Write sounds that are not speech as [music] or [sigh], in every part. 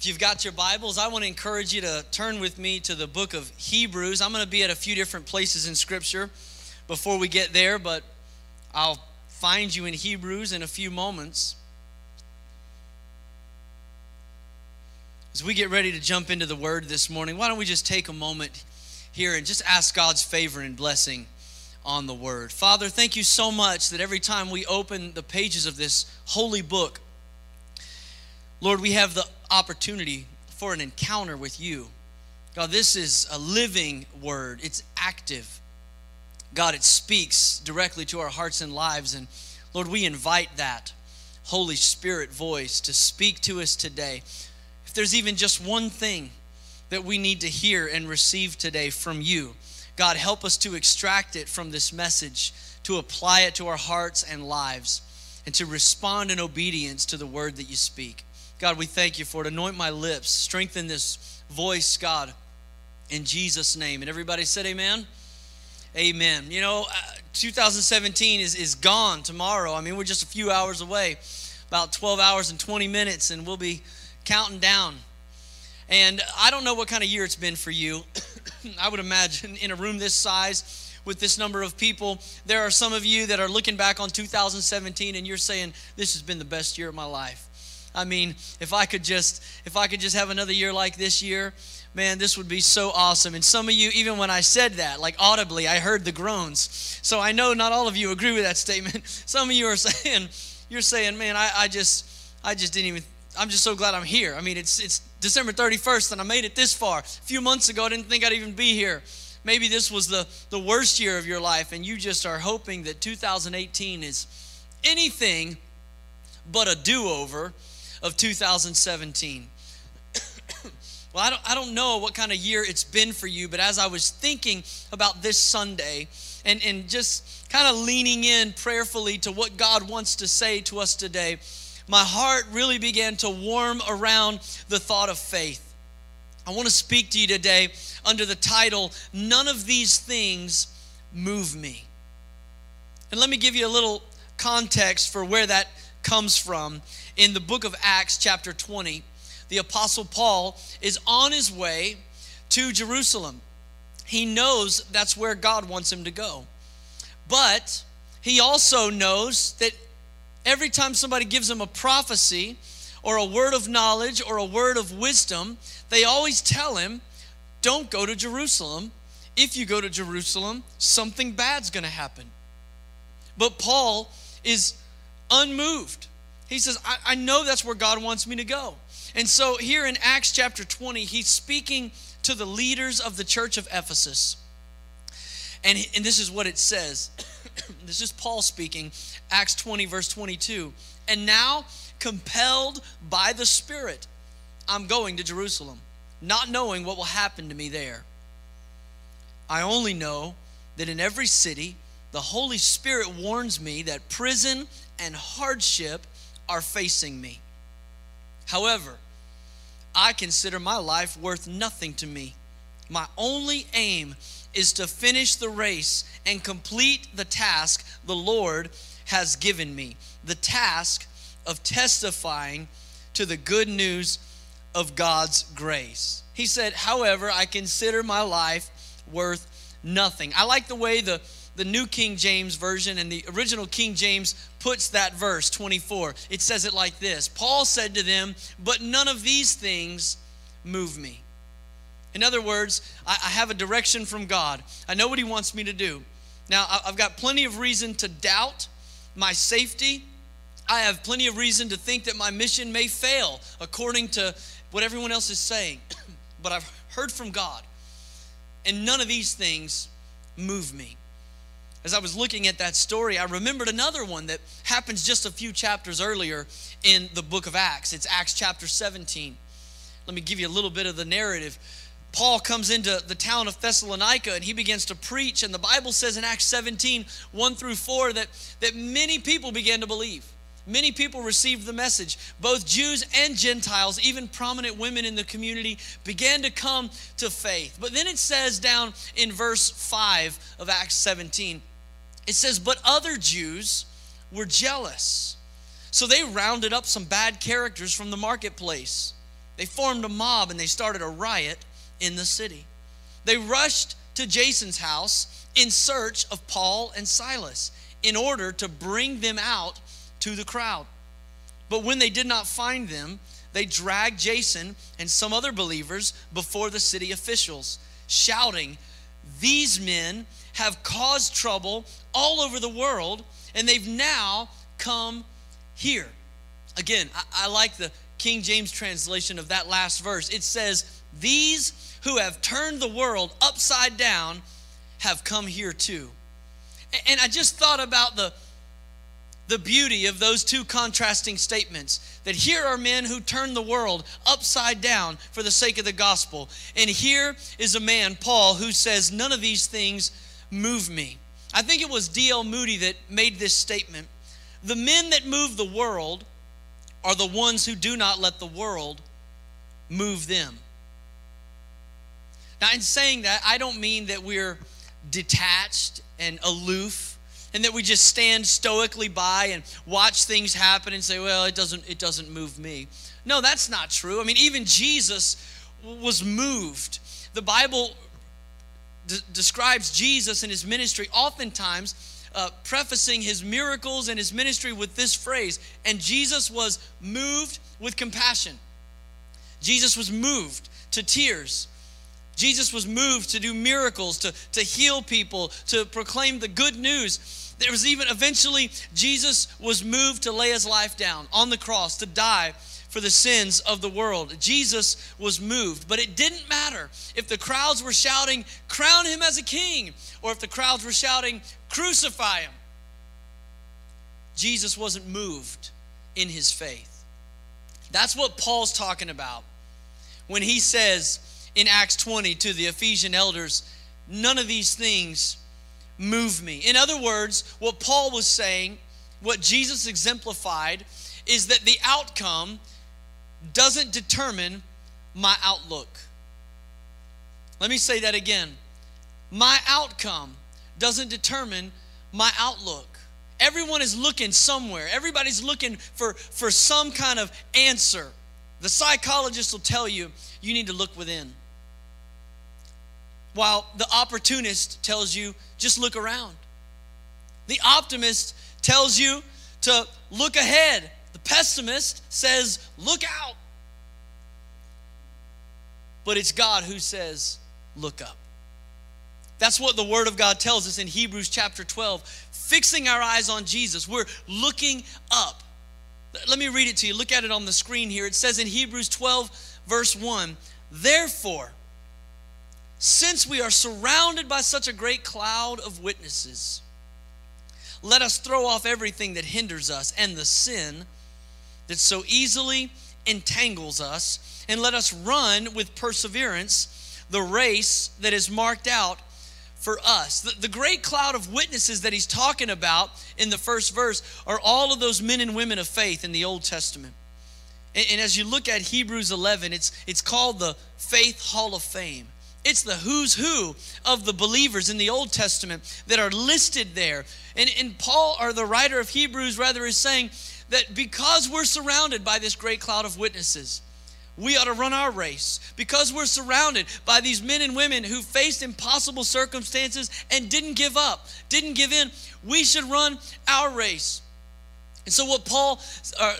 If you've got your Bibles, I want to encourage you to turn with me to the book of Hebrews. I'm going to be at a few different places in Scripture before we get there, but I'll find you in Hebrews in a few moments. As we get ready to jump into the Word this morning, why don't we just take a moment here and just ask God's favor and blessing on the Word? Father, thank you so much that every time we open the pages of this holy book, Lord, we have the opportunity for an encounter with you. God, this is a living word, it's active. God, it speaks directly to our hearts and lives. And Lord, we invite that Holy Spirit voice to speak to us today. If there's even just one thing that we need to hear and receive today from you, God, help us to extract it from this message, to apply it to our hearts and lives, and to respond in obedience to the word that you speak. God, we thank you for it. Anoint my lips, strengthen this voice, God, in Jesus' name. And everybody said, Amen. Amen. You know, uh, 2017 is, is gone tomorrow. I mean, we're just a few hours away, about 12 hours and 20 minutes, and we'll be counting down. And I don't know what kind of year it's been for you. [coughs] I would imagine in a room this size, with this number of people, there are some of you that are looking back on 2017 and you're saying, This has been the best year of my life. I mean, if I could just if I could just have another year like this year, man, this would be so awesome. And some of you, even when I said that, like audibly, I heard the groans. So I know not all of you agree with that statement. [laughs] Some of you are [laughs] saying, you're saying, man, I, I just I just didn't even I'm just so glad I'm here. I mean, it's it's December 31st and I made it this far. A few months ago, I didn't think I'd even be here. Maybe this was the, the worst year of your life, and you just are hoping that 2018 is anything but a do over of 2017. [coughs] well, I don't, I don't know what kind of year it's been for you, but as I was thinking about this Sunday and, and just kind of leaning in prayerfully to what God wants to say to us today, my heart really began to warm around the thought of faith. I want to speak to you today under the title, None of These Things Move Me. And let me give you a little context for where that comes from in the book of Acts, chapter 20. The Apostle Paul is on his way to Jerusalem. He knows that's where God wants him to go. But he also knows that every time somebody gives him a prophecy or a word of knowledge or a word of wisdom, they always tell him, Don't go to Jerusalem. If you go to Jerusalem, something bad's going to happen. But Paul is unmoved. He says, I, I know that's where God wants me to go. And so here in Acts chapter 20, he's speaking to the leaders of the church of Ephesus. And, and this is what it says. [coughs] this is Paul speaking, Acts 20, verse 22. And now, compelled by the Spirit, I'm going to Jerusalem, not knowing what will happen to me there. I only know that in every city, the Holy Spirit warns me that prison and hardship are facing me. However, I consider my life worth nothing to me. My only aim is to finish the race and complete the task the Lord has given me the task of testifying to the good news of God's grace. He said, However, I consider my life worth nothing. I like the way the the New King James Version and the original King James puts that verse 24. It says it like this Paul said to them, But none of these things move me. In other words, I, have a direction from God. I know what He wants me to do. Now, I've got plenty of reason to doubt my safety. I have plenty of reason to think that my mission may fail according to what everyone else is saying. [clears throat] but I've heard from God. And none of these things move me. As I was looking at that story, I remembered another one that happens just a few chapters earlier in the book of Acts. It's Acts chapter 17. Let me give you a little bit of the narrative. Paul comes into the town of Thessalonica and he begins to preach. And the Bible says in Acts 17, 1 through 4, that, that many people began to believe. Many people received the message. Both Jews and Gentiles, even prominent women in the community, began to come to faith. But then it says down in verse 5 of Acts 17, it says, But other Jews were jealous. So they rounded up some bad characters from the marketplace. they formed a mob and they started a riot in the city. They rushed to Jason's house in search of Paul and Silas in order to bring them out to the crowd. But when they did not find them, they dragged Jason and some other believers before the city officials, shouting, These men have caused trouble all over the world, and they've now come here. Again, I, I like the King James translation of that last verse. It says, These who have turned the world upside down have come here too. And I just thought about the the beauty of those two contrasting statements that here are men who turn the world upside down for the sake of the gospel. And here is a man, Paul, who says, None of these things move me. I think it was D.L. Moody that made this statement. The men that move the world are the ones who do not let the world move them. Now, in saying that, I don't mean that we're detached and aloof and that we just stand stoically by and watch things happen and say well it doesn't it doesn't move me no that's not true i mean even jesus was moved the bible describes jesus and his ministry oftentimes uh, prefacing his miracles and his ministry with this phrase and jesus was moved with compassion jesus was moved to tears Jesus was moved to do miracles, to, to heal people, to proclaim the good news. There was even eventually, Jesus was moved to lay his life down on the cross to die for the sins of the world. Jesus was moved, but it didn't matter if the crowds were shouting, Crown him as a king, or if the crowds were shouting, Crucify him. Jesus wasn't moved in his faith. That's what Paul's talking about when he says, in Acts 20 to the Ephesian elders, none of these things move me. In other words, what Paul was saying, what Jesus exemplified, is that the outcome doesn't determine my outlook. Let me say that again. My outcome doesn't determine my outlook. Everyone is looking somewhere. Everybody's looking for, for some kind of answer. The psychologist will tell you you need to look within. While the opportunist tells you, just look around. The optimist tells you to look ahead. The pessimist says, look out. But it's God who says, look up. That's what the Word of God tells us in Hebrews chapter 12. Fixing our eyes on Jesus, we're looking up. Let me read it to you. Look at it on the screen here. It says in Hebrews 12, verse 1 Therefore, since we are surrounded by such a great cloud of witnesses, let us throw off everything that hinders us and the sin that so easily entangles us, and let us run with perseverance the race that is marked out for us. The, the, great cloud of witnesses that he's talking about in the first verse are all of those men and women of faith in the Old Testament. And, and as you look at Hebrews 11, it's, it's called the Faith Hall of Fame. It's the who's who of the believers in the Old Testament that are listed there. And, and Paul, or the writer of Hebrews, rather, is saying that because we're surrounded by this great cloud of witnesses, we ought to run our race. Because we're surrounded by these men and women who faced impossible circumstances and didn't give up, didn't give in, we should run our race. And so, what Paul, uh,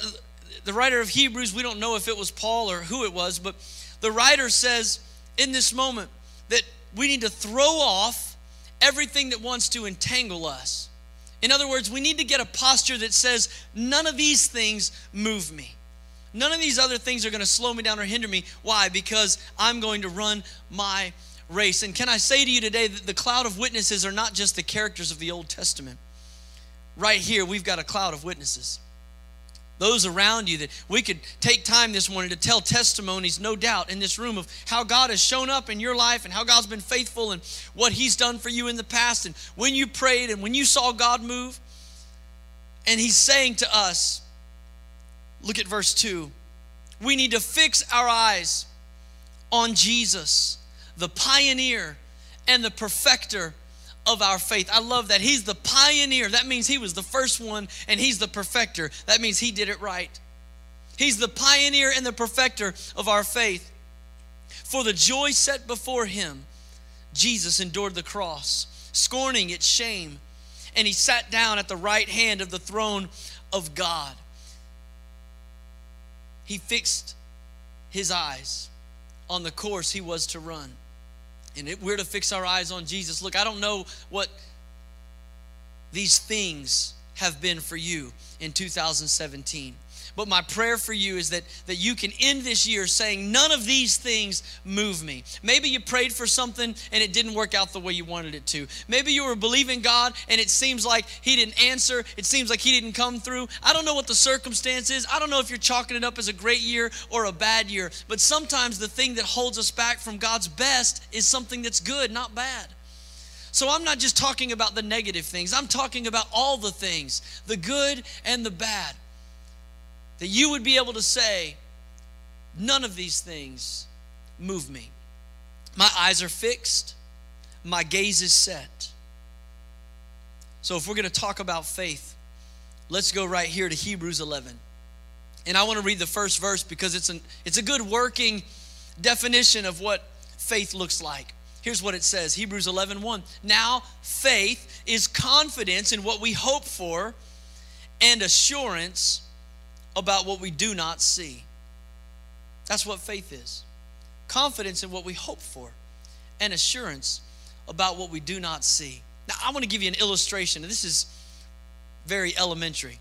the writer of Hebrews, we don't know if it was Paul or who it was, but the writer says, in this moment that we need to throw off everything that wants to entangle us. In other words, we need to get a posture that says, none of these things move me. None of these other things are going to slow me down or hinder me. Why? Because I'm going to run my race. And can I say to you today that the cloud of witnesses are not just the characters of the Old Testament? Right here, we've got a cloud of witnesses those around you that we could take time this morning to tell testimonies, no doubt, in this room of how God has shown up in your life and how God's been faithful and what He's done for you in the past and when you prayed and when you saw God move. And He's saying to us, look at verse 2. We need to fix our eyes on Jesus, the pioneer and the perfecter of our faith. I love that. He's the pioneer. That means he was the first one and he's the perfecter. That means he did it right. He's the pioneer and the perfecter of our faith. For the joy set before him, Jesus endured the cross, scorning its shame, and he sat down at the right hand of the throne of God. He fixed his eyes on the course he was to run. And it, we're to fix our eyes on Jesus. Look, I don't know what these things have been for you in 2017. But my prayer for you is that, that you can end this year saying, None of these things move me. Maybe you prayed for something and it didn't work out the way you wanted it to. Maybe you were believing God and it seems like He didn't answer. It seems like He didn't come through. I don't know what the circumstance is. I don't know if you're chalking it up as a great year or a bad year. But sometimes the thing that holds us back from God's best is something that's good, not bad. So I'm not just talking about the negative things, I'm talking about all the things the good and the bad that you would be able to say, None of these things move me. My eyes are fixed, my gaze is set. So, if we're going to talk about faith, let's go right here to Hebrews 11. And I want to read the first verse because it's, an, it's a good working definition of what faith looks like. Here's what it says Hebrews 11 1. Now, faith is confidence in what we hope for and assurance about what we do not see. That's what faith is confidence in what we hope for and assurance about what we do not see. Now, I want to give you an illustration. This is very elementary,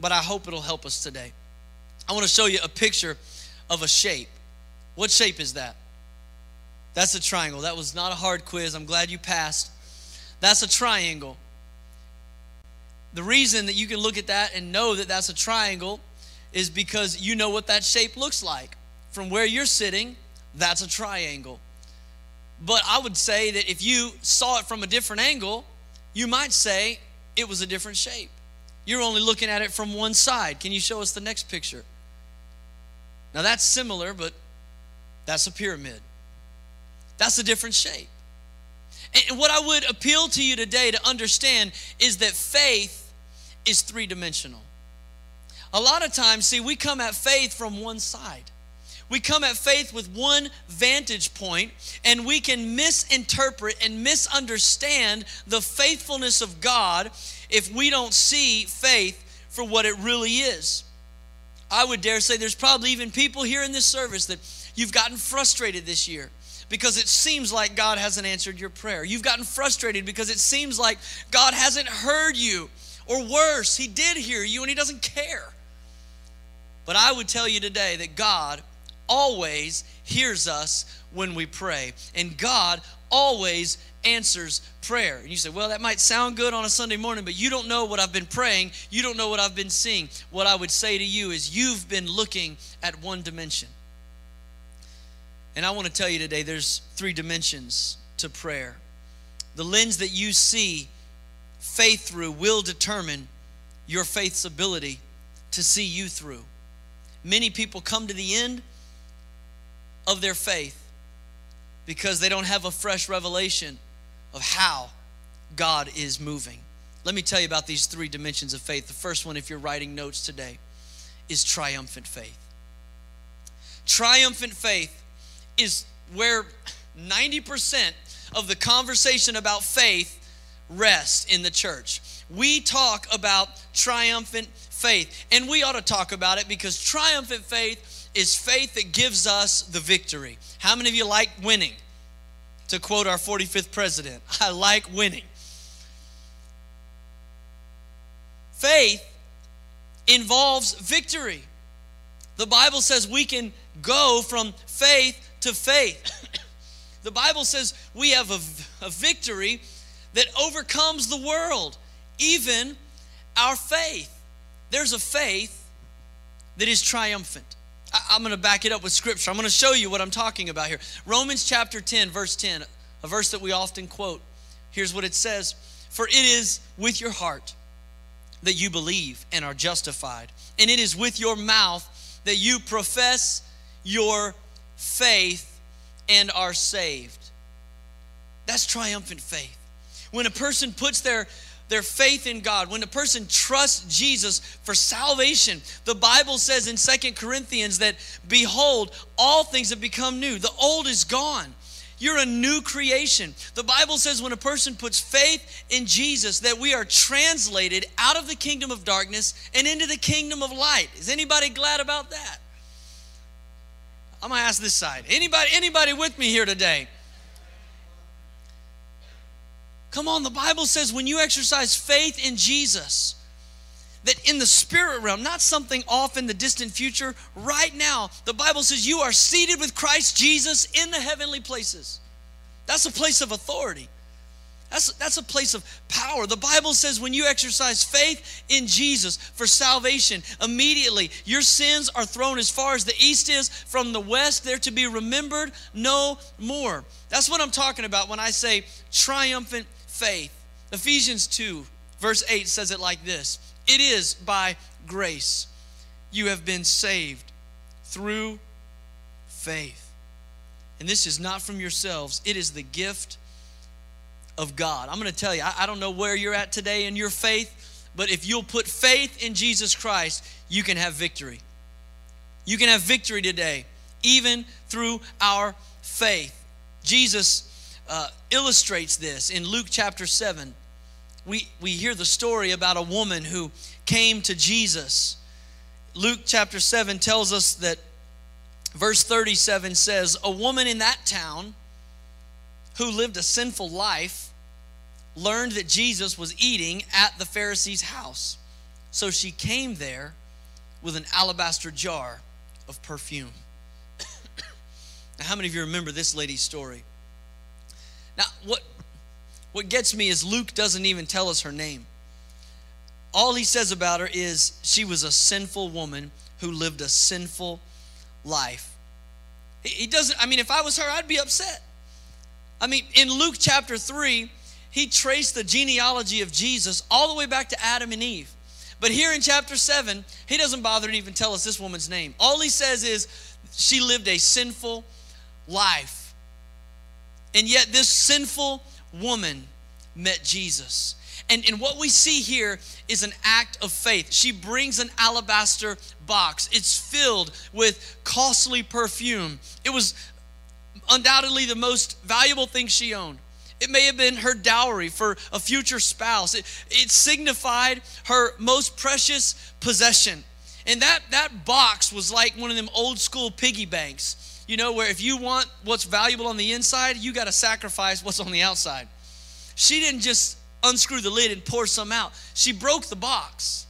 but I hope it'll help us today. I want to show you a picture of a shape. What shape is that? That's a triangle. That was not a hard quiz. I'm glad you passed. That's a triangle. The reason that you can look at that and know that that's a triangle is because you know what that shape looks like. From where you're sitting, that's a triangle. But I would say that if you saw it from a different angle, you might say it was a different shape. You're only looking at it from one side. Can you show us the next picture? Now that's similar, but that's a pyramid. That's a different shape. And what I would appeal to you today to understand is that faith is three dimensional. A lot of times, see, we come at faith from one side. We come at faith with one vantage point, and we can misinterpret and misunderstand the faithfulness of God if we don't see faith for what it really is. I would dare say there's probably even people here in this service that you've gotten frustrated this year because it seems like God hasn't answered your prayer. You've gotten frustrated because it seems like God hasn't heard you. Or worse, He did hear you and He doesn't care. But I would tell you today that God always hears us when we pray, and God always answers prayer. And you say, well, that might sound good on a Sunday morning, but you don't know what I've been praying. You don't know what I've been seeing. What I would say to you is, you've been looking at one dimension. And I want to tell you today there's three dimensions to prayer. The lens that you see faith through will determine your faith's ability to see you through many people come to the end of their faith because they don't have a fresh revelation of how God is moving. Let me tell you about these three dimensions of faith. The first one, if you're writing notes today, is triumphant faith. Triumphant faith is where 90% of the conversation about faith rests in the church. We talk about triumphant faith. And we ought to talk about it because triumphant faith is faith that gives us the victory. How many of you like winning? To quote our 45th president, [laughs] I like winning. Faith involves victory. The Bible says we can go from faith to faith. [coughs] the Bible says we have a, a victory that overcomes the world, even our faith. There's a faith that is triumphant. I, am going to back it up with scripture. I'm going to show you what I'm talking about here. Romans chapter 10, verse 10, a verse that we often quote. Here's what it says For it is with your heart that you believe and are justified, and it is with your mouth that you profess your faith and are saved. That's triumphant faith. When a person puts their their faith in God, when a person trusts Jesus for salvation, the Bible says in Second Corinthians that, behold, all things have become new. The old is gone. You're a new creation. The Bible says when a person puts faith in Jesus that we are translated out of the kingdom of darkness and into the kingdom of light. Is anybody glad about that? I'm going to ask this side. Anybody anybody with me here today? Come on, the Bible says when you exercise faith in Jesus, that in the spirit realm, not something off in the distant future, right now, the Bible says you are seated with Christ Jesus in the heavenly places. That's a place of authority. That's, that's a place of power. The Bible says when you exercise faith in Jesus for salvation, immediately your sins are thrown as far as the east is from the west. They're to be remembered no more. That's what I'm talking about when I say triumphant faith. Ephesians 2, verse 8 says it like this It is by grace you have been saved through faith. And this is not from yourselves, it is the gift of God. I'm going to tell you, I, I don't know where you're at today in your faith, but if you'll put faith in Jesus Christ, you can have victory. You can have victory today, even through our faith. Jesus uh, illustrates this in Luke chapter 7. We, we hear the story about a woman who came to Jesus. Luke chapter 7 tells us that verse 37 says, A woman in that town who lived a sinful life learned that Jesus was eating at the Pharisee's house. So she came there with an alabaster jar of perfume. [coughs] now, how many of you remember this lady's story? Now, what, what gets me is Luke doesn't even tell us her name. All he says about her is she was a sinful woman who lived a sinful life. He doesn't, I mean, if I was her, I'd be upset. I mean, in Luke chapter 3, he traced the genealogy of Jesus all the way back to Adam and Eve. But here in chapter 7, he doesn't bother to even tell us this woman's name. All he says is she lived a sinful life. And yet, this sinful woman met Jesus. And, and what we see here is an act of faith. She brings an alabaster box, it's filled with costly perfume. It was undoubtedly the most valuable thing she owned. It may have been her dowry for a future spouse. It, it signified her most precious possession. And that, that box was like one of them old school piggy banks you know, where if you want what's valuable on the inside, you got to sacrifice what's on the outside. She didn't just unscrew the lid and pour some out, she broke the box.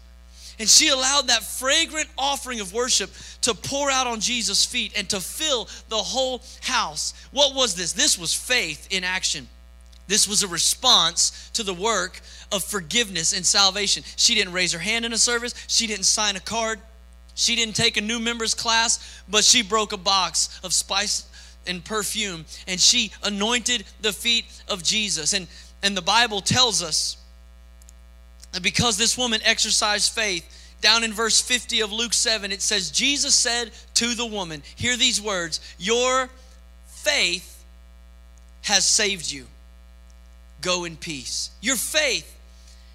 And she allowed that fragrant offering of worship to pour out on Jesus' feet and to fill the whole house. What was this? This was faith in action. This was a response to the work of forgiveness and salvation. She didn't raise her hand in a service, she didn't sign a card, she didn't take a new members class, but she broke a box of spice and perfume and she anointed the feet of Jesus. And, and the Bible tells us that because this woman exercised faith, down in verse 50 of Luke 7, it says, Jesus said to the woman, Hear these words, Your faith has saved you. Go in peace. Your faith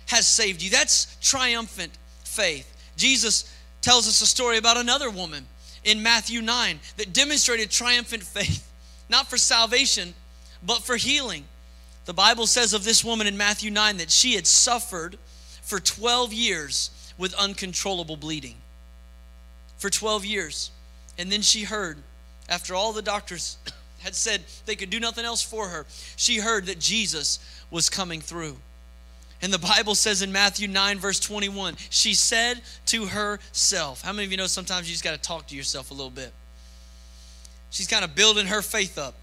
has saved you. That's triumphant faith. Jesus tells us a story about another woman in Matthew 9 that demonstrated triumphant faith, not for salvation, but for healing. The Bible says of this woman in Matthew 9 that she had suffered for 12 years with uncontrollable bleeding. For 12 years. And then she heard, after all the doctors [coughs] had said they could do nothing else for her, she heard that Jesus was coming through. And the Bible says in Matthew 9, verse 21, she said to herself, How many of you know sometimes you just got to talk to yourself a little bit? She's kind of building her faith up.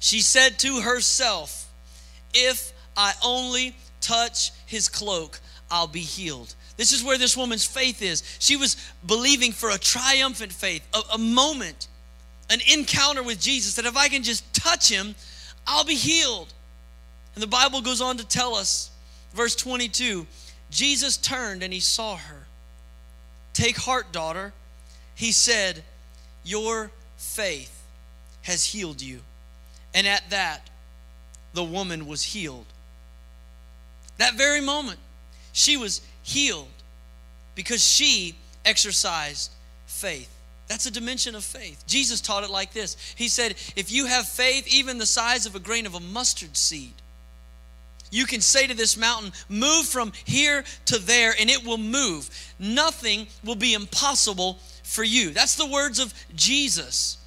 She said to herself, If I only touch his cloak, I'll be healed. This is where this woman's faith is. She was believing for a triumphant faith, a, a moment, an encounter with Jesus that if I can just touch him, I'll be healed. And the Bible goes on to tell us Verse 22 Jesus turned and he saw her. Take heart, daughter. He said, Your faith has healed you. And at that, the woman was healed That very moment, she was healed because she exercised faith. That's a dimension of faith. Jesus taught it like this He said, If you have faith, even the size of a grain of a mustard seed, you can say to this mountain, Move from here to there, and it will move. Nothing will be impossible for you. That's the words of Jesus.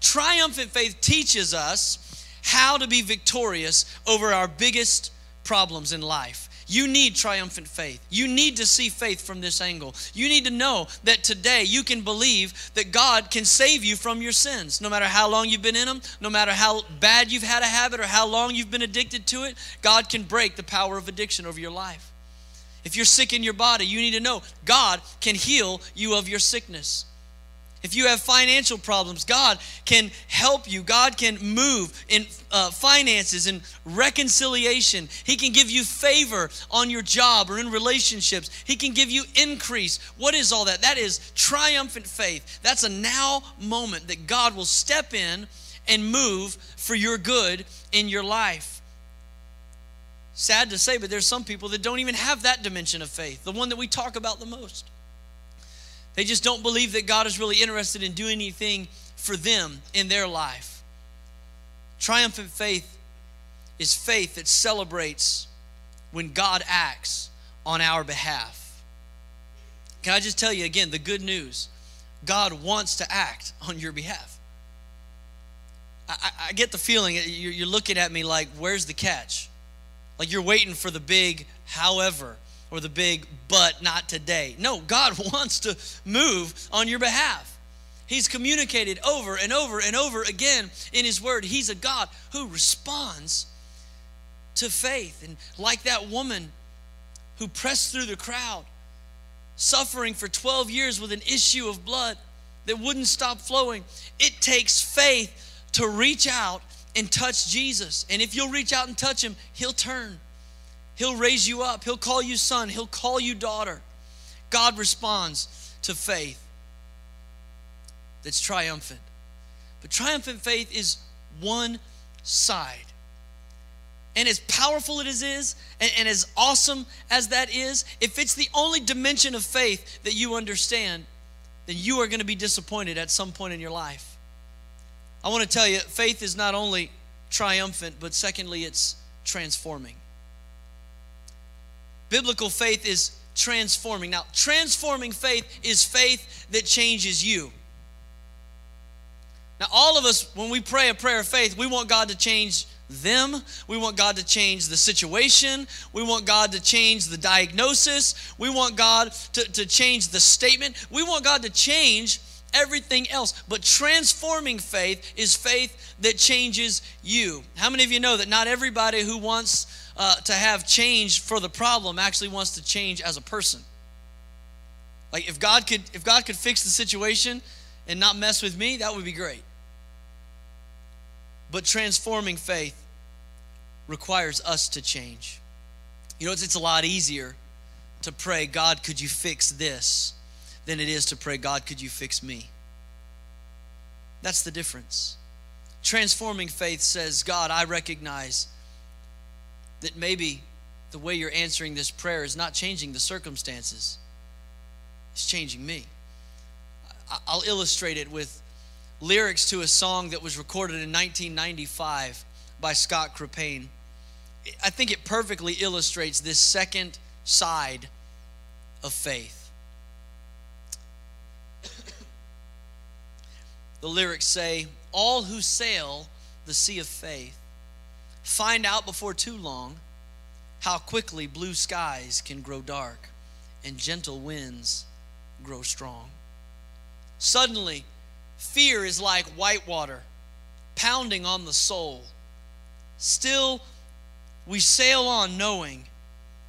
Triumphant faith teaches us how to be victorious over our biggest problems in life. You need triumphant faith. You need to see faith from this angle. You need to know that today you can believe that God can save you from your sins. No matter how long you've been in them, no matter how bad you've had a habit or how long you've been addicted to it, God can break the power of addiction over your life. If you're sick in your body, you need to know God can heal you of your sickness. If you have financial problems, God can help you. God can move in uh, finances and reconciliation. He can give you favor on your job or in relationships. He can give you increase. What is all that? That is triumphant faith. That's a now moment that God will step in and move for your good in your life. Sad to say, but there's some people that don't even have that dimension of faith, the one that we talk about the most. They just don't believe that God is really interested in doing anything for them in their life. Triumphant faith is faith that celebrates when God acts on our behalf. Can I just tell you again the good news? God wants to act on your behalf. I, I get the feeling you're looking at me like, where's the catch? Like you're waiting for the big however or the big but not today. No, God [laughs] wants to move on your behalf. He's communicated over and over and over again in His Word. He's a God who responds to faith. And like that woman who pressed through the crowd, suffering for 12 years with an issue of blood that wouldn't stop flowing, it takes faith to reach out and touch Jesus. And if you'll reach out and touch Him, He'll turn. He'll raise you up. He'll call you son. He'll call you daughter. God responds to faith that's triumphant. But triumphant faith is one side. And as powerful as it is, and, and as awesome as that is, if it's the only dimension of faith that you understand, then you are going to be disappointed at some point in your life. I want to tell you, faith is not only triumphant, but secondly, it's transforming. Biblical faith is transforming. Now, transforming faith is faith that changes you. Now, all of us, when we pray a prayer of faith, we want God to change them. We want God to change the situation. We want God to change the diagnosis. We want God to, to change the statement. We want God to change everything else. But transforming faith is faith that changes you. How many of you know that not everybody who wants uh, to have change for the problem actually wants to change as a person. Like if God could if God could fix the situation and not mess with me, that would be great. But transforming faith requires us to change. You know, it's, it's a lot easier to pray, God, could you fix this, than it is to pray, God, could you fix me? That's the difference. Transforming faith says, God, I recognize that maybe the way you're answering this prayer is not changing the circumstances, it's changing me. I'll illustrate it with lyrics to a song that was recorded in 1995 by Scott Krippayne. I think it perfectly illustrates this second side of faith. [coughs] the lyrics say, All who sail the sea of faith find out before too long how quickly blue skies can grow dark and gentle winds grow strong. Suddenly, fear is like white water pounding on the soul. Still, we sail on knowing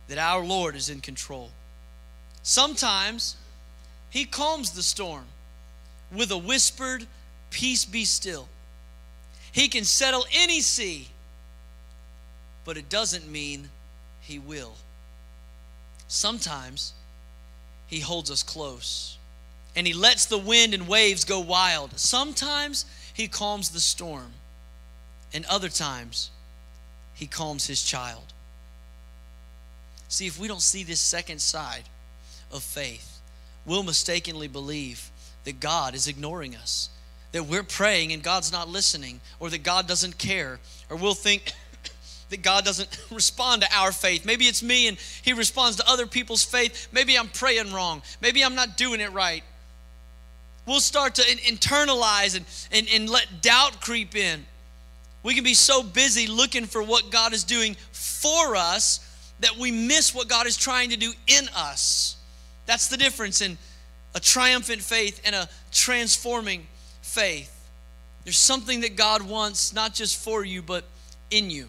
that our Lord is in control. Sometimes, He calms the storm with a whispered, Peace be still. He can settle any sea but it doesn't mean He will. Sometimes He holds us close and He lets the wind and waves go wild. Sometimes He calms the storm, and other times He calms His child. See, if we don't see this second side of faith, we'll mistakenly believe that God is ignoring us, that we're praying and God's not listening, or that God doesn't care, or we'll think that God doesn't [laughs] respond to our faith. Maybe it's me and He responds to other people's faith. Maybe I'm praying wrong. Maybe I'm not doing it right. We'll start to internalize and, and, and let doubt creep in. We can be so busy looking for what God is doing for us that we miss what God is trying to do in us. That's the difference in a triumphant faith and a transforming faith. There's something that God wants, not just for you, but in you.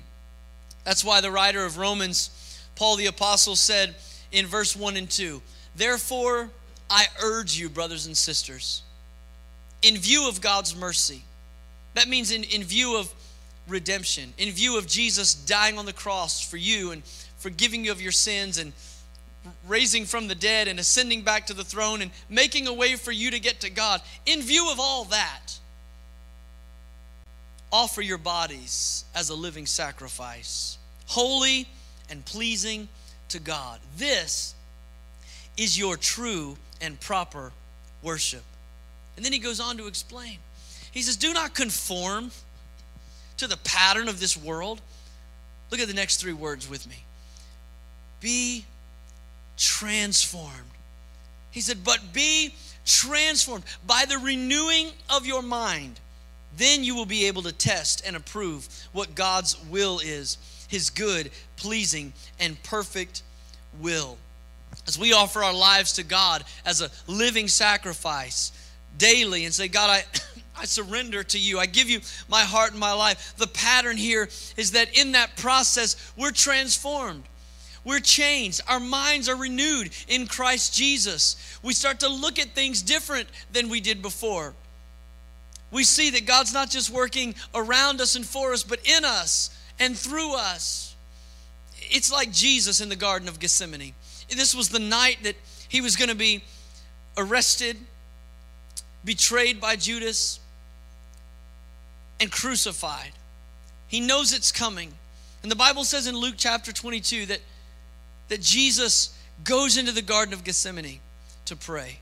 That's why the writer of Romans, Paul the Apostle, said in verse 1 and 2 Therefore, I urge you, brothers and sisters, in view of God's mercy, that means in, in view of redemption, in view of Jesus dying on the cross for you and forgiving you of your sins and raising from the dead and ascending back to the throne and making a way for you to get to God, in view of all that, offer your bodies as a living sacrifice, holy and pleasing to God. This is your true and proper worship. And then he goes on to explain. He says, Do not conform to the pattern of this world. Look at the next three words with me be transformed. He said, But be transformed by the renewing of your mind then you will be able to test and approve what God's will is his good, pleasing, and perfect will. As we offer our lives to God as a living sacrifice daily and say, God, I. [coughs] I surrender to you. I give you my heart and my life. The pattern here is that in that process, we're transformed. We're changed. Our minds are renewed in Christ Jesus. We start to look at things different than we did before we see that God's not just working around us and for us, but in us and through us. It's like Jesus in the Garden of Gethsemane. This was the night that he was going to be arrested, betrayed by Judas, and crucified. He knows it's coming. And the Bible says in Luke chapter 22 that, that Jesus goes into the Garden of Gethsemane to pray.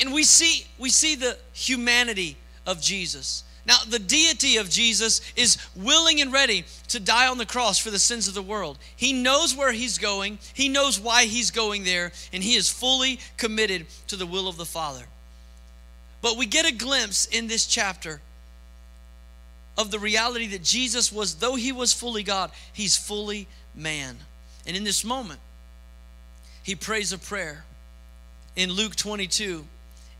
And we see, we see the humanity of Jesus. Now, the deity of Jesus is willing and ready to die on the cross for the sins of the world. He knows where he's going, he knows why he's going there, and he is fully committed to the will of the Father. But we get a glimpse in this chapter of the reality that Jesus was, though he was fully God, he's fully man. And in this moment, he prays a prayer in Luke 22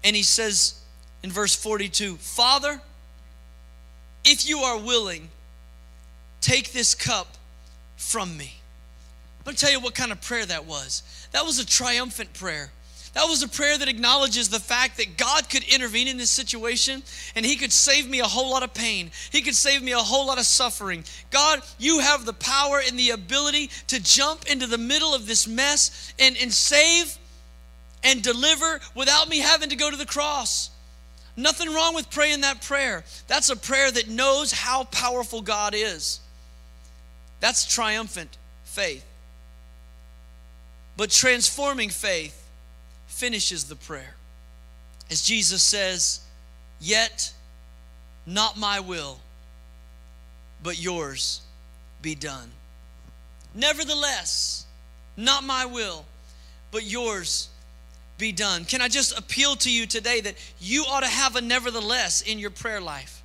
and he says in verse 42 Father, if you are willing, take this cup from me. I'm going to tell you what kind of prayer that was. That was a triumphant prayer. That was a prayer that acknowledges the fact that God could intervene in this situation and He could save me a whole lot of pain. He could save me a whole lot of suffering. God, you have the power and the ability to jump into the middle of this mess and, and save and deliver without me having to go to the cross. Nothing wrong with praying that prayer. That's a prayer that knows how powerful God is. That's triumphant faith. But transforming faith finishes the prayer. As Jesus says, Yet not my will, but yours be done. Nevertheless, not my will, but yours be done. Can I just appeal to you today that you ought to have a nevertheless in your prayer life?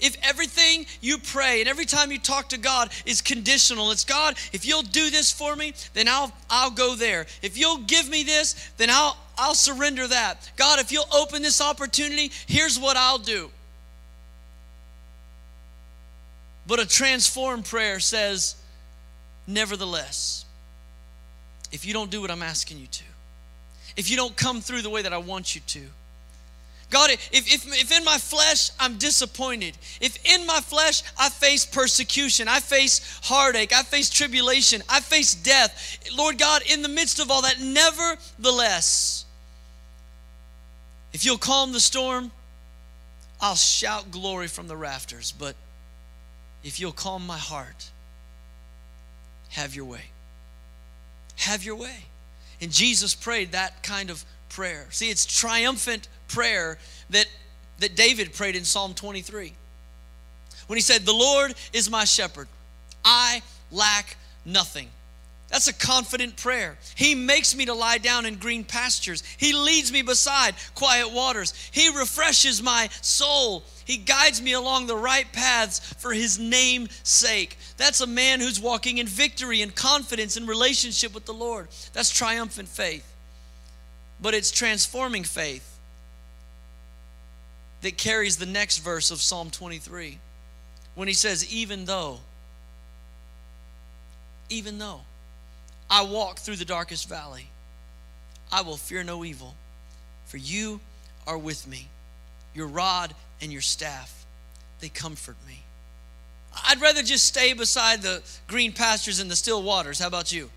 If everything you pray and every time you talk to God is conditional, it's God, if you'll do this for me, then I'll I'll go there. If you'll give me this, then I'll I'll surrender that. God, if you'll open this opportunity, here's what I'll do. But a transformed prayer says, nevertheless, if you don't do what I'm asking you to, if you don't come through the way that I want you to. God, if, if, if in my flesh I'm disappointed, if in my flesh I face persecution, I face heartache, I face tribulation, I face death, Lord God, in the midst of all that, nevertheless, if you'll calm the storm, I'll shout glory from the rafters. But if you'll calm my heart, have your way. have your way. And Jesus prayed that kind of prayer. See, it's triumphant prayer that, that David prayed in Psalm 23. When he said, The Lord is my shepherd, I lack nothing. That's a confident prayer. He makes me to lie down in green pastures. He leads me beside quiet waters. He refreshes my soul. He guides me along the right paths for his name's sake. That's a man who's walking in victory and confidence in relationship with the Lord. That's triumphant faith. But it's transforming faith that carries the next verse of Psalm 23 when he says, Even though, even though I walk through the darkest valley, I will fear no evil, for you are with me. Your rod and your staff, they comfort me. I'd rather just stay beside the green pastures and the still waters. How about you?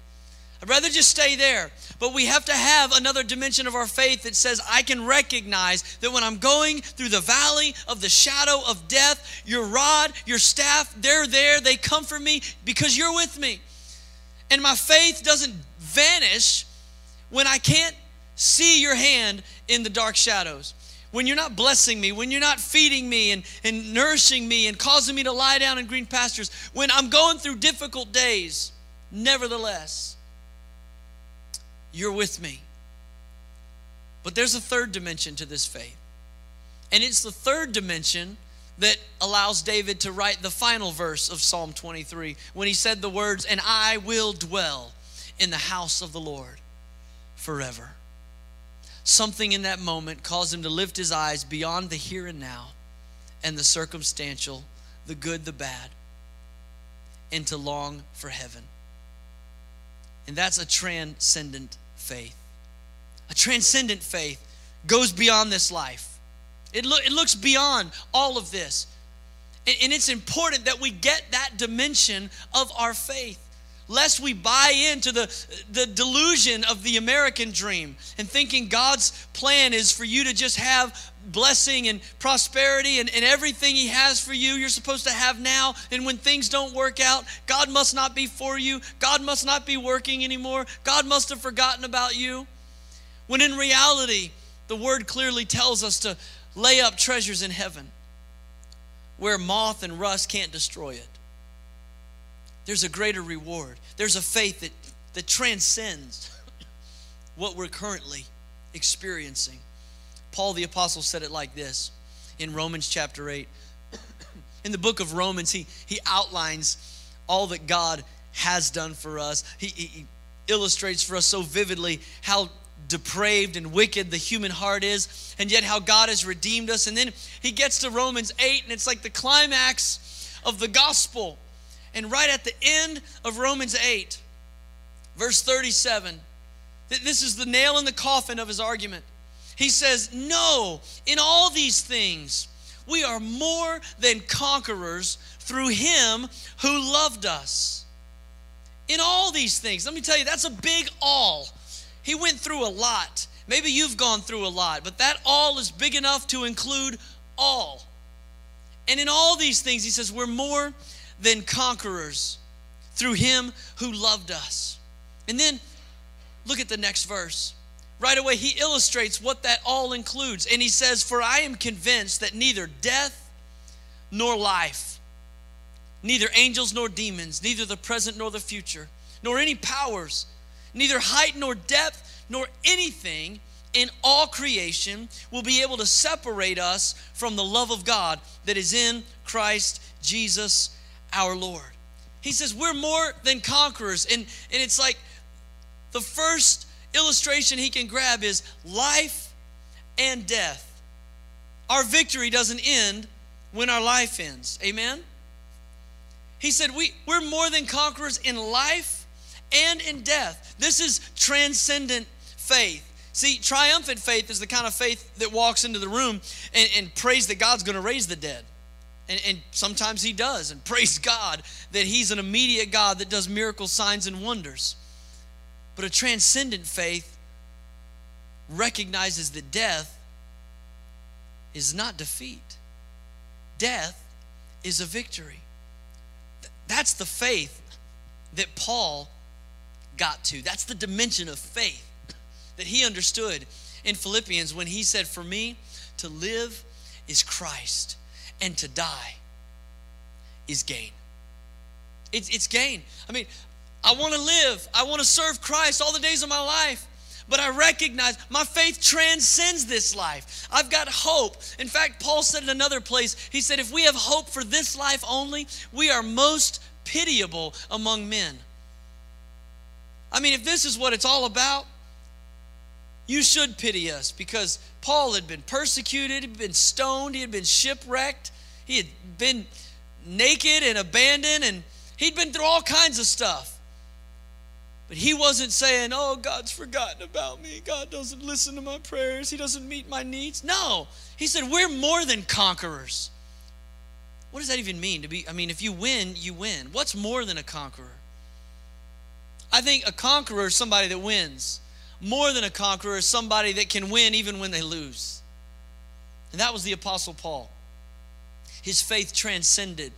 I'd rather just stay there. But we have to have another dimension of our faith that says, I can recognize that when I'm going through the valley of the shadow of death, your rod, your staff, they're there. They comfort me because you're with me. And my faith doesn't vanish when I can't see your hand in the dark shadows. When you're not blessing me, when you're not feeding me and, and nourishing me and causing me to lie down in green pastures, when I'm going through difficult days, nevertheless, you're with me. But there's a third dimension to this faith. And it's the third dimension that allows David to write the final verse of Psalm 23 when he said the words, And I will dwell in the house of the Lord forever. Something in that moment caused him to lift his eyes beyond the here and now and the circumstantial, the good, the bad, and to long for heaven. And that's a transcendent faith. A transcendent faith goes beyond this life. It, lo- it looks beyond all of this. And, and it's important that we get that dimension of our faith lest we buy into the, the delusion of the American dream and thinking God's plan is for you to just have blessing and prosperity and, and everything He has for you, you're supposed to have now. And when things don't work out, God must not be for you. God must not be working anymore. God must have forgotten about you. When in reality, the Word clearly tells us to lay up treasures in heaven where moth and rust can't destroy it. There's a greater reward. There's a faith that, that transcends [laughs] what we're currently experiencing. Paul the Apostle said it like this in Romans chapter 8. [clears throat] In the book of Romans, he, he outlines all that God has done for us. He, he illustrates for us so vividly how depraved and wicked the human heart is, and yet how God has redeemed us. And then he gets to Romans 8, and it's like the climax of the gospel. And right at the end of Romans 8, verse 37, this is the nail in the coffin of his argument. He says, No, in all these things, we are more than conquerors through him who loved us. In all these things, let me tell you, that's a big all. He went through a lot. Maybe you've gone through a lot, but that all is big enough to include all. And in all these things, he says, we're more than conquerors through him who loved us. And then look at the next verse. Right away, he illustrates what that all includes. And he says, For I am convinced that neither death nor life, neither angels nor demons, neither the present nor the future, nor any powers, Neither height nor depth nor anything in all creation will be able to separate us from the love of God that is in Christ Jesus our Lord. He says we're more than conquerors. And, and it's like the first illustration he can grab is life and death. Our victory doesn't end when our life ends. Amen? He said we, we're more than conquerors in life and in death. This is transcendent faith. See, triumphant faith is the kind of faith that walks into the room and, and prays that God's going to raise the dead. And, and, sometimes He does, and [laughs] praise God that He's an immediate God that does miracles signs, and wonders. But a transcendent faith recognizes that death is not defeat, death is a victory. That's the faith that Paul got to. That's the dimension of faith that he understood in Philippians when he said, For me, to live is Christ, and to die is gain. It's, it's gain. I mean, I want to live, I want to serve Christ all the days of my life. But I recognize my faith transcends this life. I've got hope. In fact, Paul said in another place, he said, If we have hope for this life only, we are most pitiable among men. I mean, if this is what it's all about, you should pity us because Paul had been persecuted, he'd been stoned, he had been shipwrecked, he had been naked and abandoned, and he'd been through all kinds of stuff. But he wasn't saying, Oh, God's forgotten about me. God doesn't listen to my prayers. He doesn't meet my needs. No. He said, We're more than conquerors. What does that even mean? To be, I mean, if you win, you win. What's more than a conqueror? I think a conqueror is somebody that wins. More than a conqueror is somebody that can win even when they lose. And that was the Apostle Paul. His faith transcended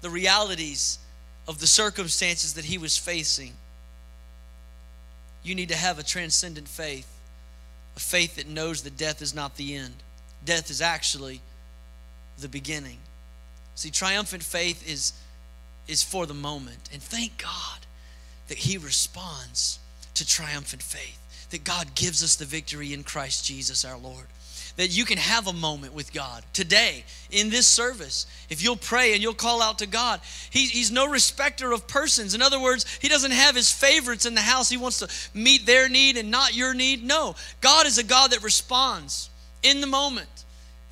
the realities of the circumstances that he was facing. You need to have a transcendent faith, a faith that knows that death is not the end. Death is actually the beginning. See, triumphant faith is, is for the moment. And thank God that He responds to triumphant faith, that God gives us the victory in Christ Jesus our Lord. That you can have a moment with God today in this service. If you'll pray and you'll call out to God, he, He's no respecter of persons. In other words, He doesn't have His favorites in the house. He wants to meet their need and not your need. No, God is a God that responds in the moment.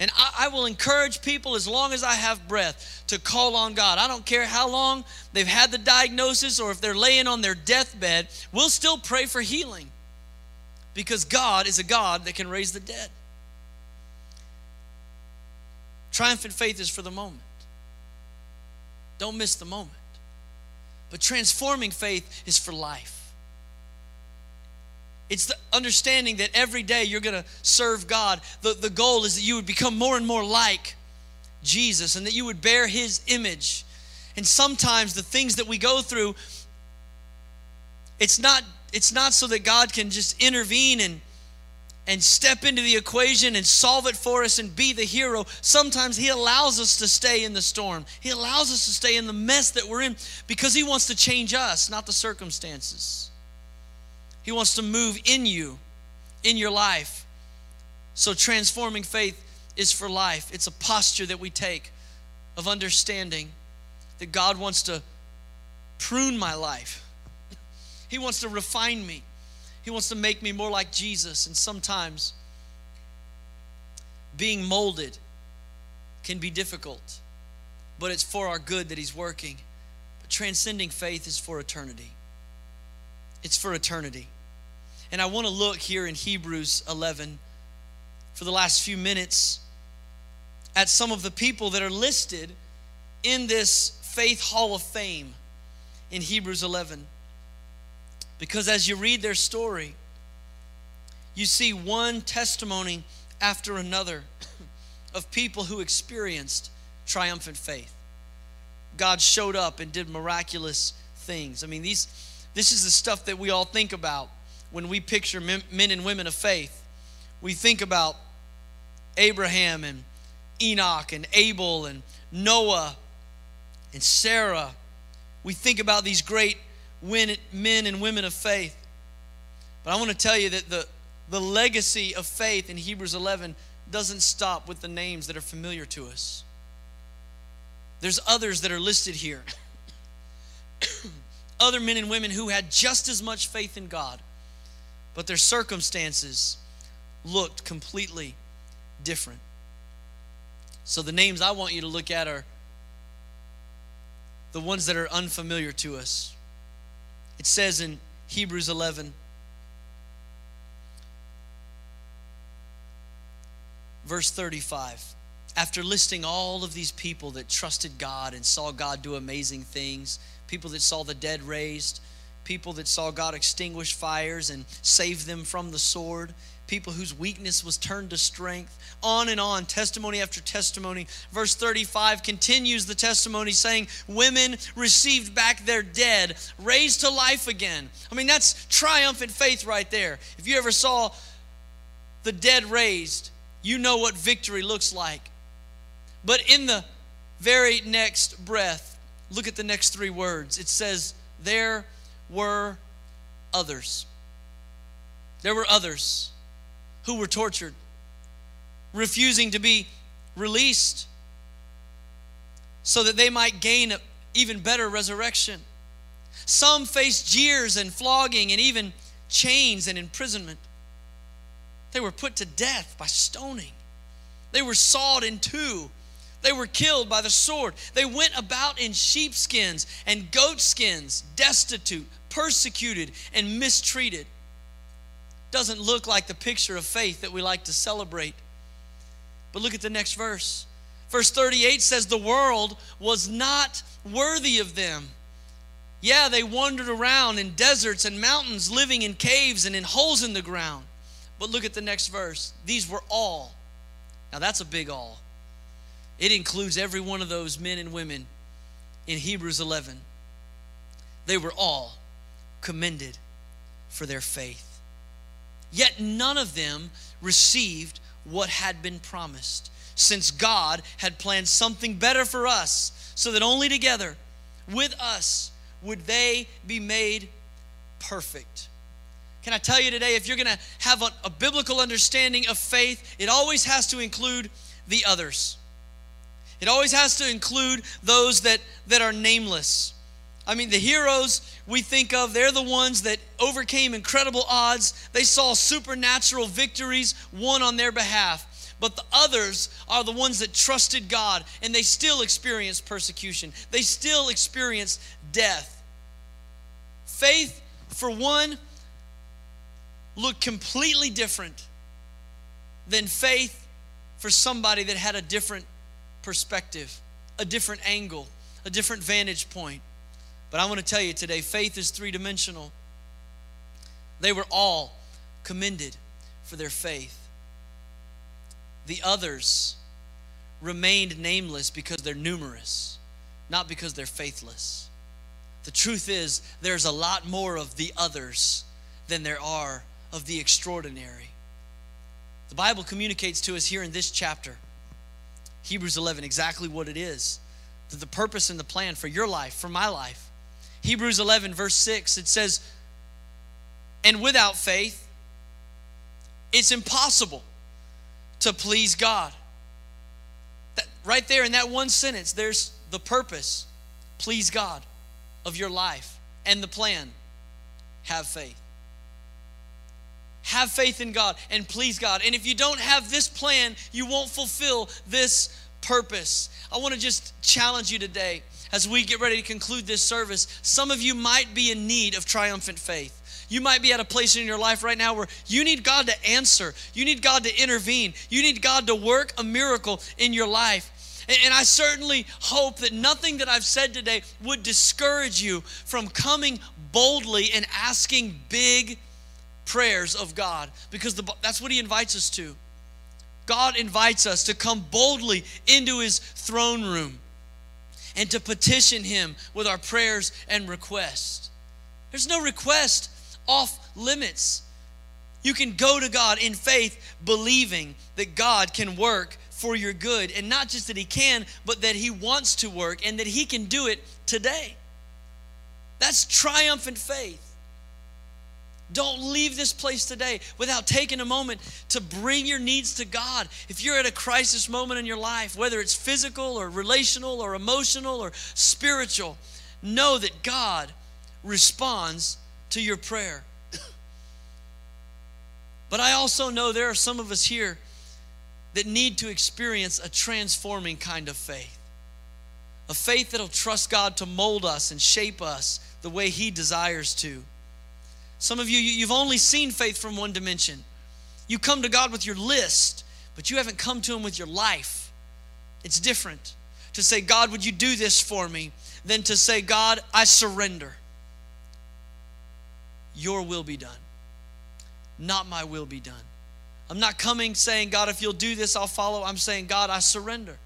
And I, I, will encourage people as long as I have breath to call on God. I don't care how long they've had the diagnosis or if they're laying on their deathbed, we'll still pray for healing because God is a God that can raise the dead. Triumphant faith is for the moment. Don't miss the moment. But transforming faith is for life. It's the understanding that every day you're going to serve God. The, the goal is that you would become more and more like Jesus and that you would bear his image. And sometimes the things that we go through, it's not, it's not so that God can just intervene and, and step into the equation and solve it for us and be the hero. Sometimes he allows us to stay in the storm. He allows us to stay in the mess that we're in because he wants to change us, not the circumstances. He wants to move in you, in your life. So, transforming faith is for life. It's a posture that we take of understanding that God wants to prune my life, He wants to refine me, He wants to make me more like Jesus. And sometimes being molded can be difficult, but it's for our good that He's working. But transcending faith is for eternity. It's for eternity. And I want to look here in Hebrews 11 for the last few minutes at some of the people that are listed in this Faith Hall of Fame in Hebrews 11. Because as you read their story, you see one testimony after another of people who experienced triumphant faith. God showed up and did miraculous things. I mean, these this is the stuff that we all think about when we picture men and women of faith. We think about Abraham and Enoch and Abel and Noah and Sarah. We think about these great men and women of faith. But I want to tell you that the, the legacy of faith in Hebrews 11 doesn't stop with the names that are familiar to us. There's others that are listed here. [coughs] other men and women who had just as much faith in God, but their circumstances looked completely different. So, the names I want you to look at are the ones that are unfamiliar to us. It says in Hebrews 11, verse 35 after listing all of these people that trusted God and saw God do amazing things, people that saw the dead raised, people that saw God extinguish fires and save them from the sword, people whose weakness was turned to strength. On and on, testimony after testimony. Verse 35 continues the testimony saying, Women received back their dead, raised to life again. I mean, that's triumphant faith right there. If you ever saw the dead raised, you know what victory looks like. But in the very next breath, look at the next three words. It says, There were others. There were others who were tortured, refusing to be released so that they might gain an even better resurrection. Some faced jeers and flogging and even chains and imprisonment. They were put to death by stoning. They were sawed in two. They were killed by the sword. They went about in sheepskins and goatskins, destitute, persecuted, and mistreated. Doesn't look like the picture of faith that we like to celebrate. But look at the next verse. Verse 38 says, The world was not worthy of them. Yeah, they wandered around in deserts and mountains, living in caves and in holes in the ground. But look at the next verse. These were all. Now that's a big all. It includes every one of those men and women in Hebrews 11. They were all commended for their faith. Yet none of them received what had been promised, since God had planned something better for us, so that only together with us would they be made perfect. Can I tell you today, if you're going to have a, a, biblical understanding of faith, it always has to include the others. It always has to include those that, that are nameless. I mean, the heroes we think of, they're the ones that overcame incredible odds. They saw supernatural victories won on their behalf. But the others are the ones that trusted God and they still experienced persecution, they still experienced death. Faith, for one, looked completely different than faith for somebody that had a different perspective, a different angle, a different vantage point. But I want to tell you today faith is three dimensional. They were all commended for their faith. The others remained nameless because they're numerous, not because they're faithless. The truth is, there's a lot more of the others than there are of the extraordinary. The Bible communicates to us here in this chapter, Hebrews 11, exactly what it is that the purpose and the plan for your life, for my life. Hebrews 11, verse 6, it says, And without faith, it's impossible to please God. That, right there in that one sentence, there's the purpose, please God, of your life, and the plan, have faith. Have faith in God and please God. And if you don't have this plan, you won't fulfill this purpose. I want to just challenge you today as we get ready to conclude this service. Some of you might be in need of triumphant faith. You might be at a place in your life right now where you need God to answer, you need God to intervene, you need God to work a miracle in your life. And I certainly hope that nothing that I've said today would discourage you from coming boldly and asking big prayers of God because the, that's what He invites us to. God invites us to come boldly into His throne room and to petition Him with our prayers and requests. There's no request off limits. You can go to God in faith, believing that God can work for your good. And not just that He can, but that He wants to work and that He can do it today. That's triumphant faith. Don't leave this place today without taking a moment to bring your needs to God. If you're at a crisis moment in your life, whether it's physical or relational or emotional or spiritual, know that God responds to your prayer. [coughs] but I also know there are some of us here that need to experience a transforming kind of faith. A faith that'll trust God to mold us and shape us the way He desires to. Some of you, you've only seen faith from one dimension. You come to God with your list, but you haven't come to Him with your life. It's different to say, God, would you do this for me, than to say, God, I surrender. Your will be done, not my will be done. I'm not coming saying, God, if you'll do this, I'll follow. I'm saying, God, I surrender.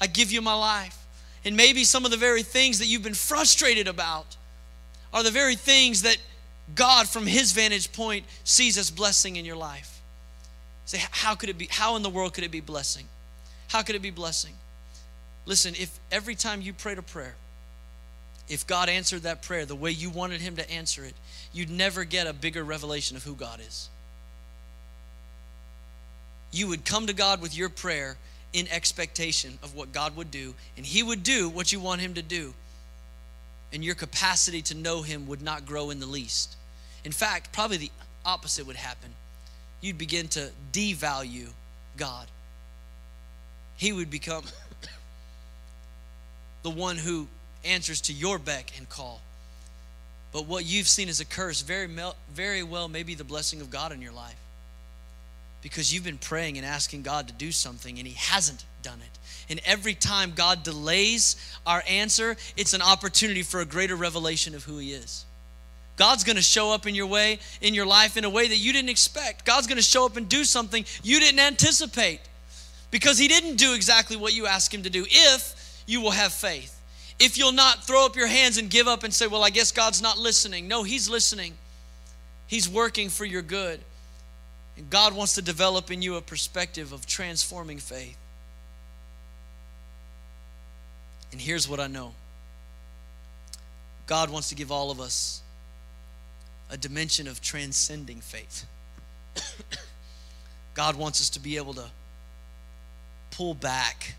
I give you my life. And maybe some of the very things that you've been frustrated about are the very things that God, from His vantage point, sees as blessing in your life. Say, how could it be? How in the world could it be blessing? How could it be blessing? Listen, if every time you prayed a prayer, if God answered that prayer the way you wanted Him to answer it, you'd never get a bigger revelation of who God is. You would come to God with your prayer in expectation of what God would do, and He would do what you want Him to do. And your capacity to know Him would not grow in the least. In fact, probably the opposite would happen. You'd begin to devalue God. He would become [coughs] the one who answers to your beck and call. But what you've seen as a curse very, very well may be the blessing of God in your life. Because you've been praying and asking God to do something and He hasn't done it. And every time God delays our answer, it's an opportunity for a greater revelation of who He is. God's going to show up in your way, in your life, in a way that you didn't expect. God's going to show up and do something you didn't anticipate because He didn't do exactly what you asked Him to do if you will have faith. If you'll not throw up your hands and give up and say, Well, I guess God's not listening. No, He's listening, He's working for your good. And God wants to develop in you a perspective of transforming faith. And here's what I know God wants to give all of us a dimension of transcending faith. [coughs] God wants us to be able to pull back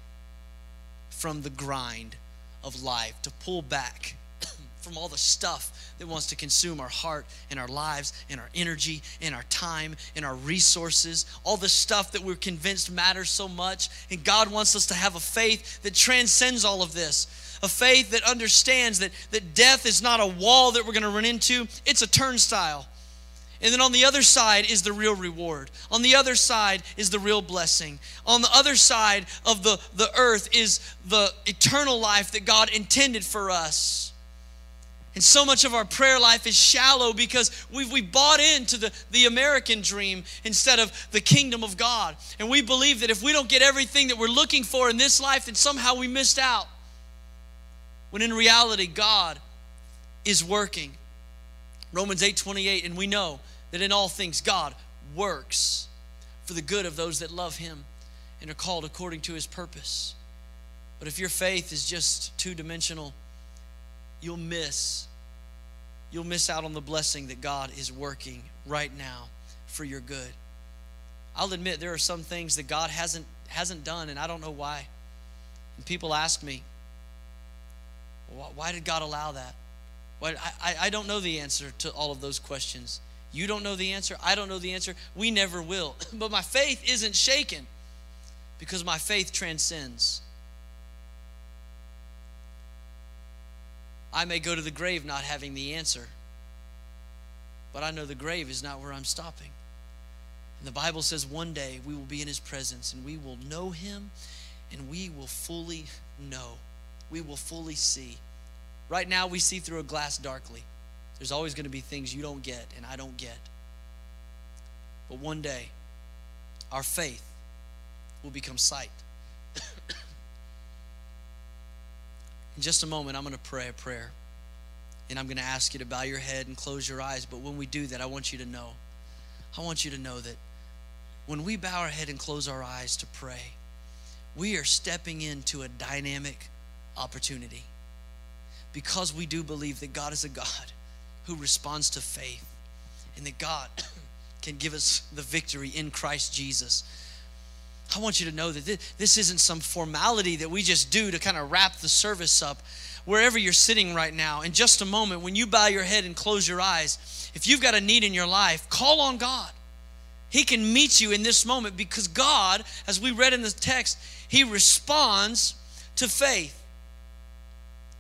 from the grind of life, to pull back [coughs] from all the stuff that wants to consume our heart and our lives and our energy and our time and our resources, all the stuff that we're convinced matters so much. And God wants us to have a faith that transcends all of this. A faith that understands that, that death is not a wall that we're going to run into, it's a turnstile. And then on the other side is the real reward. On the other side is the real blessing. On the other side of the, the earth is the eternal life that God intended for us. And so much of our prayer life is shallow because we've we bought into the, the American dream instead of the kingdom of God. And we believe that if we don't get everything that we're looking for in this life, then somehow we missed out. When in reality, God is working. Romans 8 28, and we know that in all things God works for the good of those that love Him and are called according to His purpose. But if your faith is just two dimensional, you'll miss. You'll miss out on the blessing that God is working right now for your good. I'll admit there are some things that God hasn't hasn't done, and I don't know why. And people ask me, why did God allow that? I, I don't know the answer to all of those questions. You don't know the answer. I don't know the answer. We never will. [laughs] But my faith isn't shaken because my faith transcends. I may go to the grave not having the answer, but I know the grave is not where I'm stopping. And the Bible says one day we will be in his presence and we will know him and we will fully know. We will fully see. Right now, we see through a glass darkly. There's always going to be things you don't get and I don't get. But one day, our faith will become sight. [coughs] In just a moment, I'm going to pray a prayer. And I'm going to ask you to bow your head and close your eyes. But when we do that, I want you to know. I want you to know that when we bow our head and close our eyes to pray, we are stepping into a dynamic opportunity because we do believe that God is a God who responds to faith and that God [coughs] can give us the victory in Christ Jesus. I want you to know that this isn't some formality that we just do to kind of wrap the service up. Wherever you're sitting right now, in just a moment, when you bow your head and close your eyes, if you've got a need in your life, call on God. He can meet you in this moment because God, as we read in the text, He responds to faith.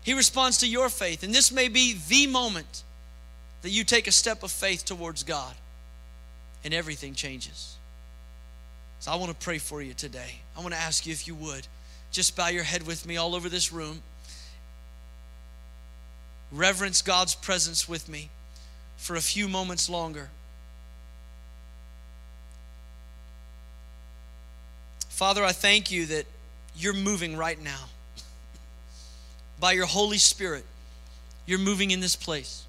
He responds to your faith. And this may be the moment that you take a step of faith towards God and everything changes. So I want to pray for you today. I want to ask you if you would just bow your head with me all over this room. Reverence God's presence with me for a few moments longer. Father, I thank you that you're moving right now. By your Holy Spirit, you're moving in this place.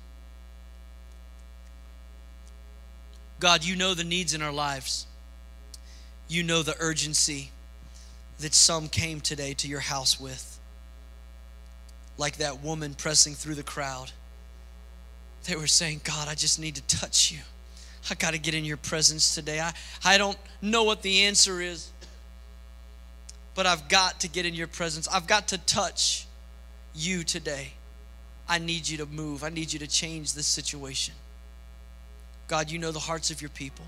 God, you know the needs in our lives. You know the urgency that some came today to your house with. Like that woman pressing through the crowd. They were saying, God, I just need to touch you. I got to get in your presence today. I, I don't know what the answer is, but I've got to get in your presence. I've got to touch you today. I need you to move. I need you to change this situation. God, you know the hearts of your people.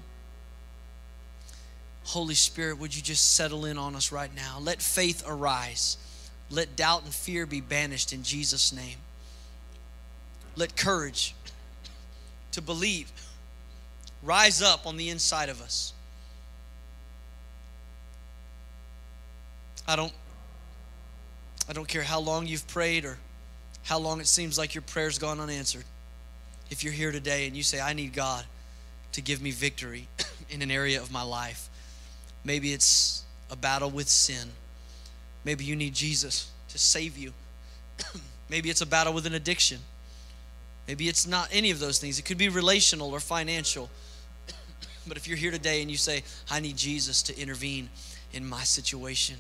Holy Spirit, would you just settle in on us right now? Let faith arise. Let doubt and fear be banished in Jesus' name. Let courage to believe rise up on the inside of us. I don't I don't care how long you've prayed or how long it seems like your prayer's gone unanswered. If you're here today and you say I need God to give me victory [clears throat] in an area of my life, maybe it's a battle with sin. Maybe you need Jesus to save you. [clears throat] maybe it's a battle with an addiction. Maybe it's not any of those things. It could be relational or financial. [clears throat] but if you're here today and you say, I need Jesus to intervene in my situation,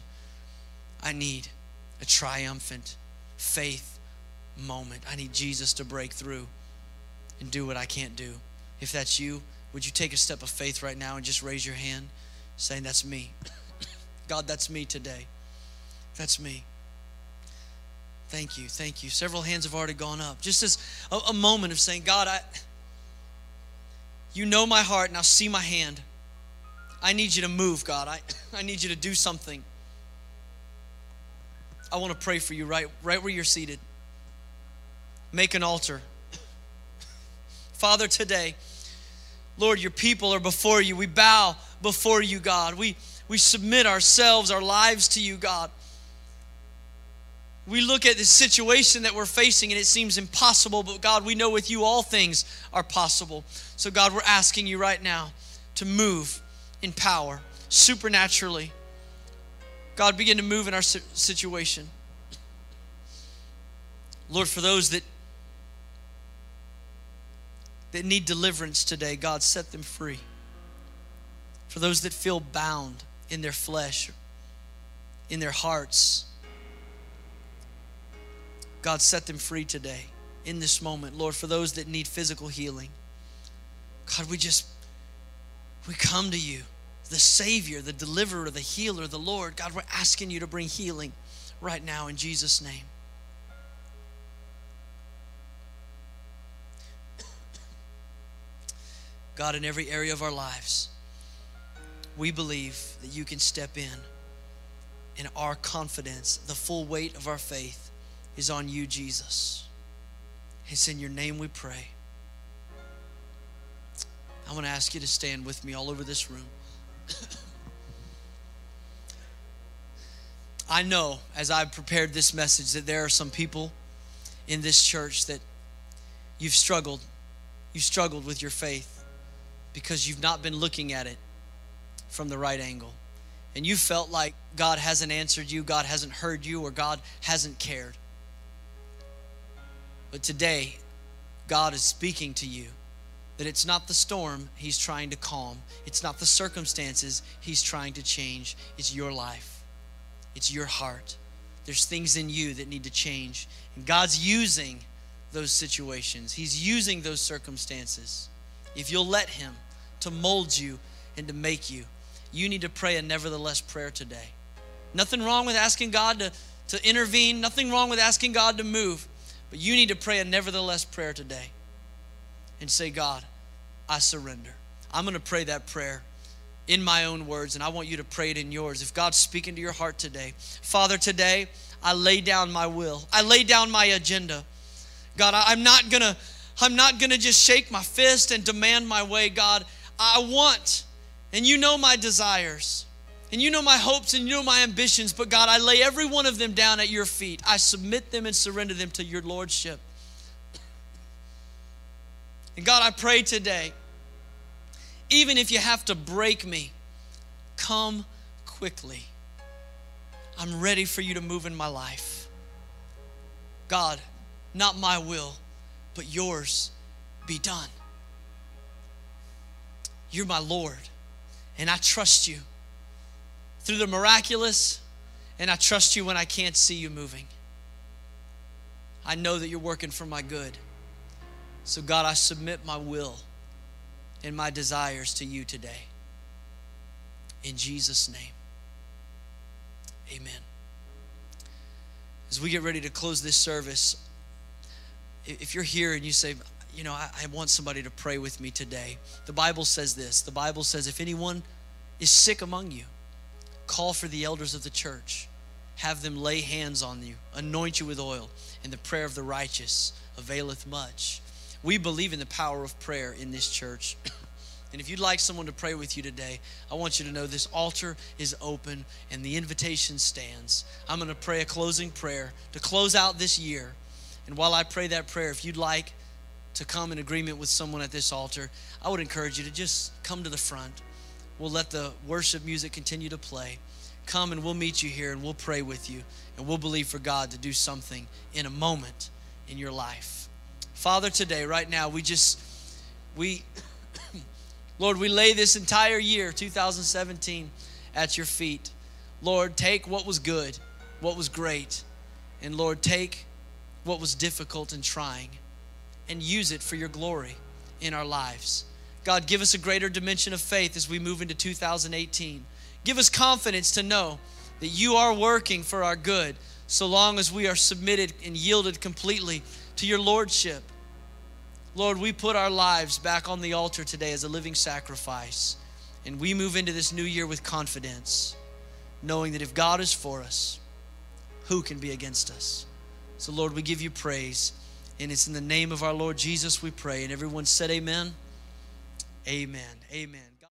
I need a triumphant faith moment. I need Jesus to break through and do what I can't do. If that's you, would you take a step of faith right now and just raise your hand saying, That's me? [coughs] God, that's me today. That's me. Thank you, thank you. Several hands have already gone up. Just as a, a moment of saying, God, I, you know my heart, now see my hand. I need you to move, God. I, [coughs] I need you to do something. I want to pray for you right, right where you're seated. Make an altar. [laughs] Father, today, Lord, your people are before you. We bow before you, God. We, we submit ourselves, our lives to you, God we look at the situation that we're facing and it seems impossible, but God, we know with you all things are possible. So, God, we're asking you right now to move in power, supernaturally. God, begin to move in our situation. Lord, for those that that need deliverance today, God, set them free. For those that feel bound in their flesh, in their hearts, God, set them free today in this moment. Lord, for those that need physical healing, God, we just, we come to you, the Savior, the deliverer, the healer, the Lord. God, we're asking you to bring healing right now in Jesus' name. [coughs] God, in every area of our lives, we believe that you can step in and our confidence, the full weight of our faith is on you, Jesus. It's in your name we pray. I want to ask you to stand with me all over this room. I know as I've prepared this message that there are some people in this church that you've struggled. You've struggled with your faith because you've not been looking at it from the right angle. And you felt like God hasn't answered you, God hasn't heard you, or God hasn't cared. But today, God is speaking to you that it's not the storm He's trying to calm, it's not the circumstances He's trying to change, it's your life, it's your heart. There's things in you that need to change. And God's using those situations, He's using those circumstances. If you'll let Him to mold you and to make you, you need to pray a nevertheless prayer today. Nothing wrong with asking God to, to intervene, nothing wrong with asking God to move. But you need to pray a nevertheless prayer today and say, God, I surrender. I'm going to pray that prayer in my own words, and I want you to pray it in yours. If God's speaking to your heart today, Father, today I lay down my will, I lay down my agenda. God, I'm not gonna, I'm not gonna just shake my fist and demand my way. God, I want, and you know my desires. And you know my hopes and you know my ambitions, but God, I lay every one of them down at your feet. I submit them and surrender them to your Lordship. And God, I pray today, even if you have to break me, come quickly. I'm ready for you to move in my life. God, not my will, but yours be done. You're my Lord, and I trust you through the miraculous, and I trust you when I can't see you moving. I know that you're working for my good. So, God, I submit my will and my desires to you today. In Jesus' name, amen. As we get ready to close this service, if you're here and you say, you know, I, I, want somebody to pray with me today, the Bible says this. The Bible says, if anyone is sick among you, call for the elders of the church, have them lay hands on you, anoint you with oil, and the prayer of the righteous availeth much. We believe in the power of prayer in this church. [clears throat] And if you'd like someone to pray with you today, I want you to know this altar is open and the invitation stands. I'm going to pray a closing prayer to close out this year. And while I pray that prayer, if you'd like to come in agreement with someone at this altar, I would encourage you to just come to the front. We'll let the worship music continue to play. Come and we'll meet you here and we'll pray with you and we'll believe for God to do something in a moment in your life. Father, today, right now, we just, we, [coughs] Lord, we lay this entire year, 2017, at your feet. Lord, take what was good, what was great, and Lord, take what was difficult and trying and use it for your glory in our lives. God, give us a greater dimension of faith as we move into 2018. Give us confidence to know that you are working for our good so long as we are submitted and yielded completely to your Lordship. Lord, we put our lives back on the altar today as a living sacrifice. And we move into this new year with confidence, knowing that if God is for us, who can be against us? So, Lord, we give you praise. And it's in the name of our Lord Jesus we pray. And everyone said, Amen. Amen. Amen.